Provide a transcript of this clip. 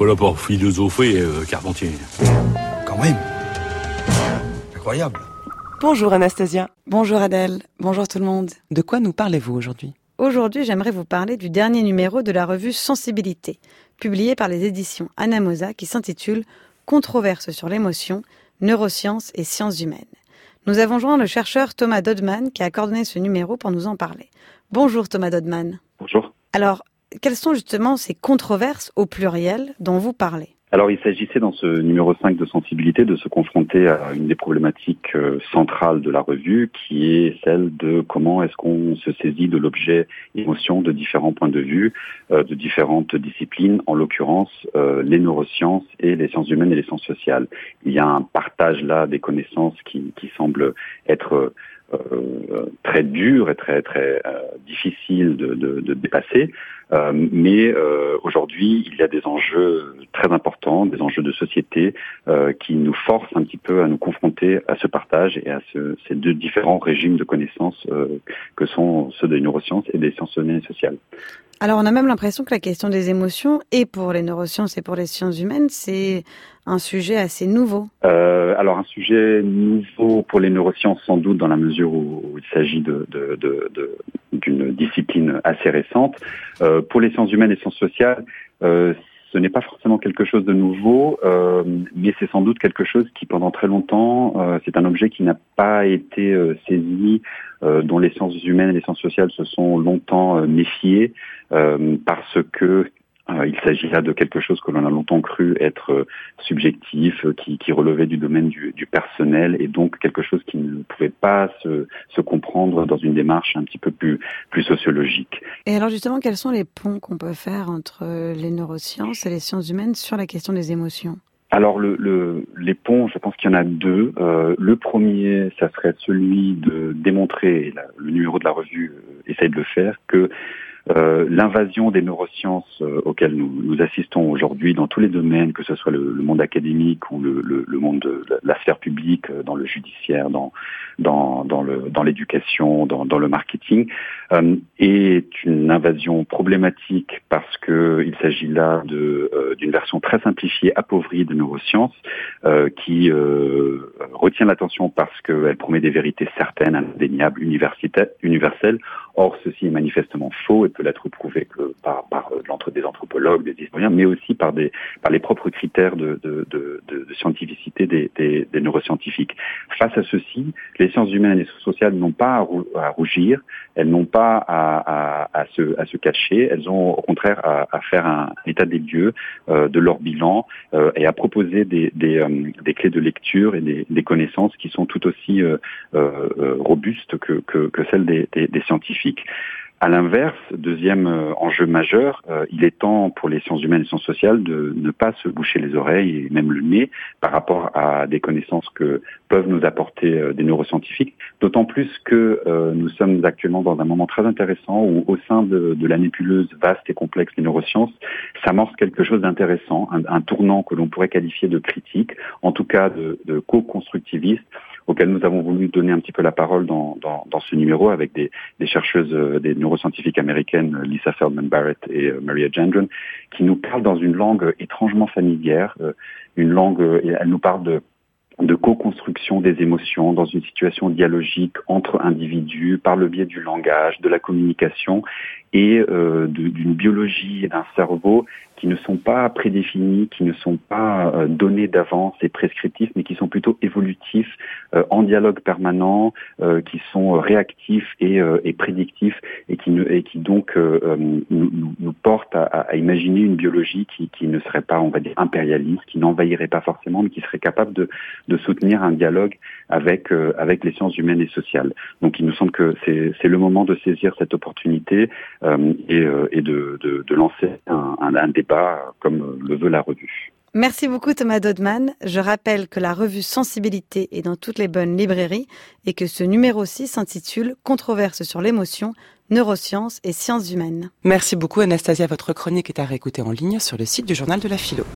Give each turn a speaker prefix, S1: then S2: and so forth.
S1: pas là pour philosopher, euh, Carpentier.
S2: Quand même. Incroyable.
S3: Bonjour Anastasia.
S4: Bonjour Adèle. Bonjour tout le monde.
S3: De quoi nous parlez-vous aujourd'hui?
S4: Aujourd'hui, j'aimerais vous parler du dernier numéro de la revue Sensibilité, publié par les éditions Anamosa qui s'intitule Controverse sur l'émotion, neurosciences et sciences humaines. Nous avons joint le chercheur Thomas Dodman qui a coordonné ce numéro pour nous en parler. Bonjour Thomas Dodman.
S5: Bonjour.
S4: Alors, quelles sont justement ces controverses au pluriel dont vous parlez?
S5: Alors il s'agissait dans ce numéro 5 de sensibilité de se confronter à une des problématiques euh, centrales de la revue qui est celle de comment est-ce qu'on se saisit de l'objet émotion de différents points de vue, euh, de différentes disciplines, en l'occurrence euh, les neurosciences et les sciences humaines et les sciences sociales. Il y a un partage là des connaissances qui, qui semble être très dur et très très difficile de, de, de dépasser. Euh, mais euh, aujourd'hui, il y a des enjeux très importants, des enjeux de société euh, qui nous forcent un petit peu à nous confronter à ce partage et à ce, ces deux différents régimes de connaissances que sont ceux des neurosciences et des sciences sociales.
S4: Alors on a même l'impression que la question des émotions, et pour les neurosciences et pour les sciences humaines, c'est un sujet assez nouveau.
S5: Euh, alors un sujet nouveau pour les neurosciences sans doute dans la mesure où, il s'agit de, de, de, d'une discipline assez récente. Euh, pour les sciences humaines et sciences sociales, euh, ce n'est pas forcément quelque chose de nouveau, euh, mais c'est sans doute quelque chose qui, pendant très longtemps, euh, c'est un objet qui n'a pas été euh, saisi, dont les sciences humaines et les sciences sociales se sont longtemps méfiées, parce que il s'agit là de quelque chose que l'on a longtemps cru être euh, subjectif, euh, qui, relevait du domaine du, personnel et donc quelque chose qui ne pouvait pas se, comprendre dans une démarche un petit peu plus, plus sociologique.
S4: Et alors justement, quels sont les ponts qu'on peut faire entre les neurosciences et les sciences humaines sur la question des émotions?
S5: Alors le, les ponts, je pense qu'il y en a deux. le premier, ça serait celui de démontrer, le numéro de la revue essaye de le faire, que euh, l'invasion des neurosciences euh, auxquelles nous, assistons aujourd'hui dans tous les domaines, que ce soit le, monde académique ou le, monde de la sphère publique, euh, dans le judiciaire, dans, l'éducation, dans, le marketing, est une invasion problématique parce que il s'agit là de, d'une version très simplifiée, appauvrie des neurosciences, qui retient l'attention parce qu'elle promet des vérités certaines, indéniables, universelles. Or, ceci est manifestement faux peut l'être prouvé que par, par euh, des anthropologues, des historiens, mais aussi par, des, par les propres critères de, de, de, de scientificité des, des, des, neuroscientifiques. Face à ceci, les sciences humaines et sociales n'ont pas à rougir, elles n'ont pas à, à, à, se, à se cacher, elles ont au contraire à, faire un état des lieux euh, de leur bilan euh, et à proposer des, des, euh, des, clés de lecture et des, connaissances qui sont tout aussi euh, robustes que, que, que celles des, des scientifiques. À l'inverse, deuxième euh, enjeu majeur, euh, il est temps pour les sciences humaines et sciences sociales de ne pas se boucher les oreilles et même le nez par rapport à des connaissances que peuvent nous apporter euh, des neuroscientifiques, d'autant plus que nous sommes actuellement dans un moment très intéressant où au sein de, la nébuleuse vaste et complexe des neurosciences s'amorce quelque chose d'intéressant, un, tournant que l'on pourrait qualifier de critique, en tout cas de, de co-constructiviste, auquel nous avons voulu donner un petit peu la parole dans, dans, ce numéro avec des, chercheuses, euh, des neuroscientifiques américaines, Lisa Feldman Barrett et euh, Maria Gendron, qui nous parlent dans une langue étrangement familière, euh, une langue, elle nous parle de de co-construction des émotions dans une situation dialogique entre individus par le biais du langage, de la communication et d'une biologie et d'un cerveau qui ne sont pas prédéfinis, qui ne sont pas euh, donnés d'avance et prescriptifs, mais qui sont plutôt évolutifs, euh, en dialogue permanent, euh, qui sont réactifs et, et, prédictifs, et qui, ne, et qui donc nous, nous, portent à, à, imaginer une biologie qui, qui, ne serait pas, on va dire, impérialiste, qui n'envahirait pas forcément, mais qui serait capable de, de soutenir un dialogue avec, avec les sciences humaines et sociales. Donc il nous semble que c'est le moment de saisir cette opportunité et, et de, de, de lancer un, un, un débat comme le veut la revue.
S4: Merci beaucoup Thomas Dodman. Je rappelle que la revue Sensibilité est dans toutes les bonnes librairies et que ce numéro 6 s'intitule Controverse sur l'émotion, neurosciences et sciences humaines.
S3: Merci beaucoup Anastasia. Votre chronique est à réécouter en ligne sur le site du journal de la philo.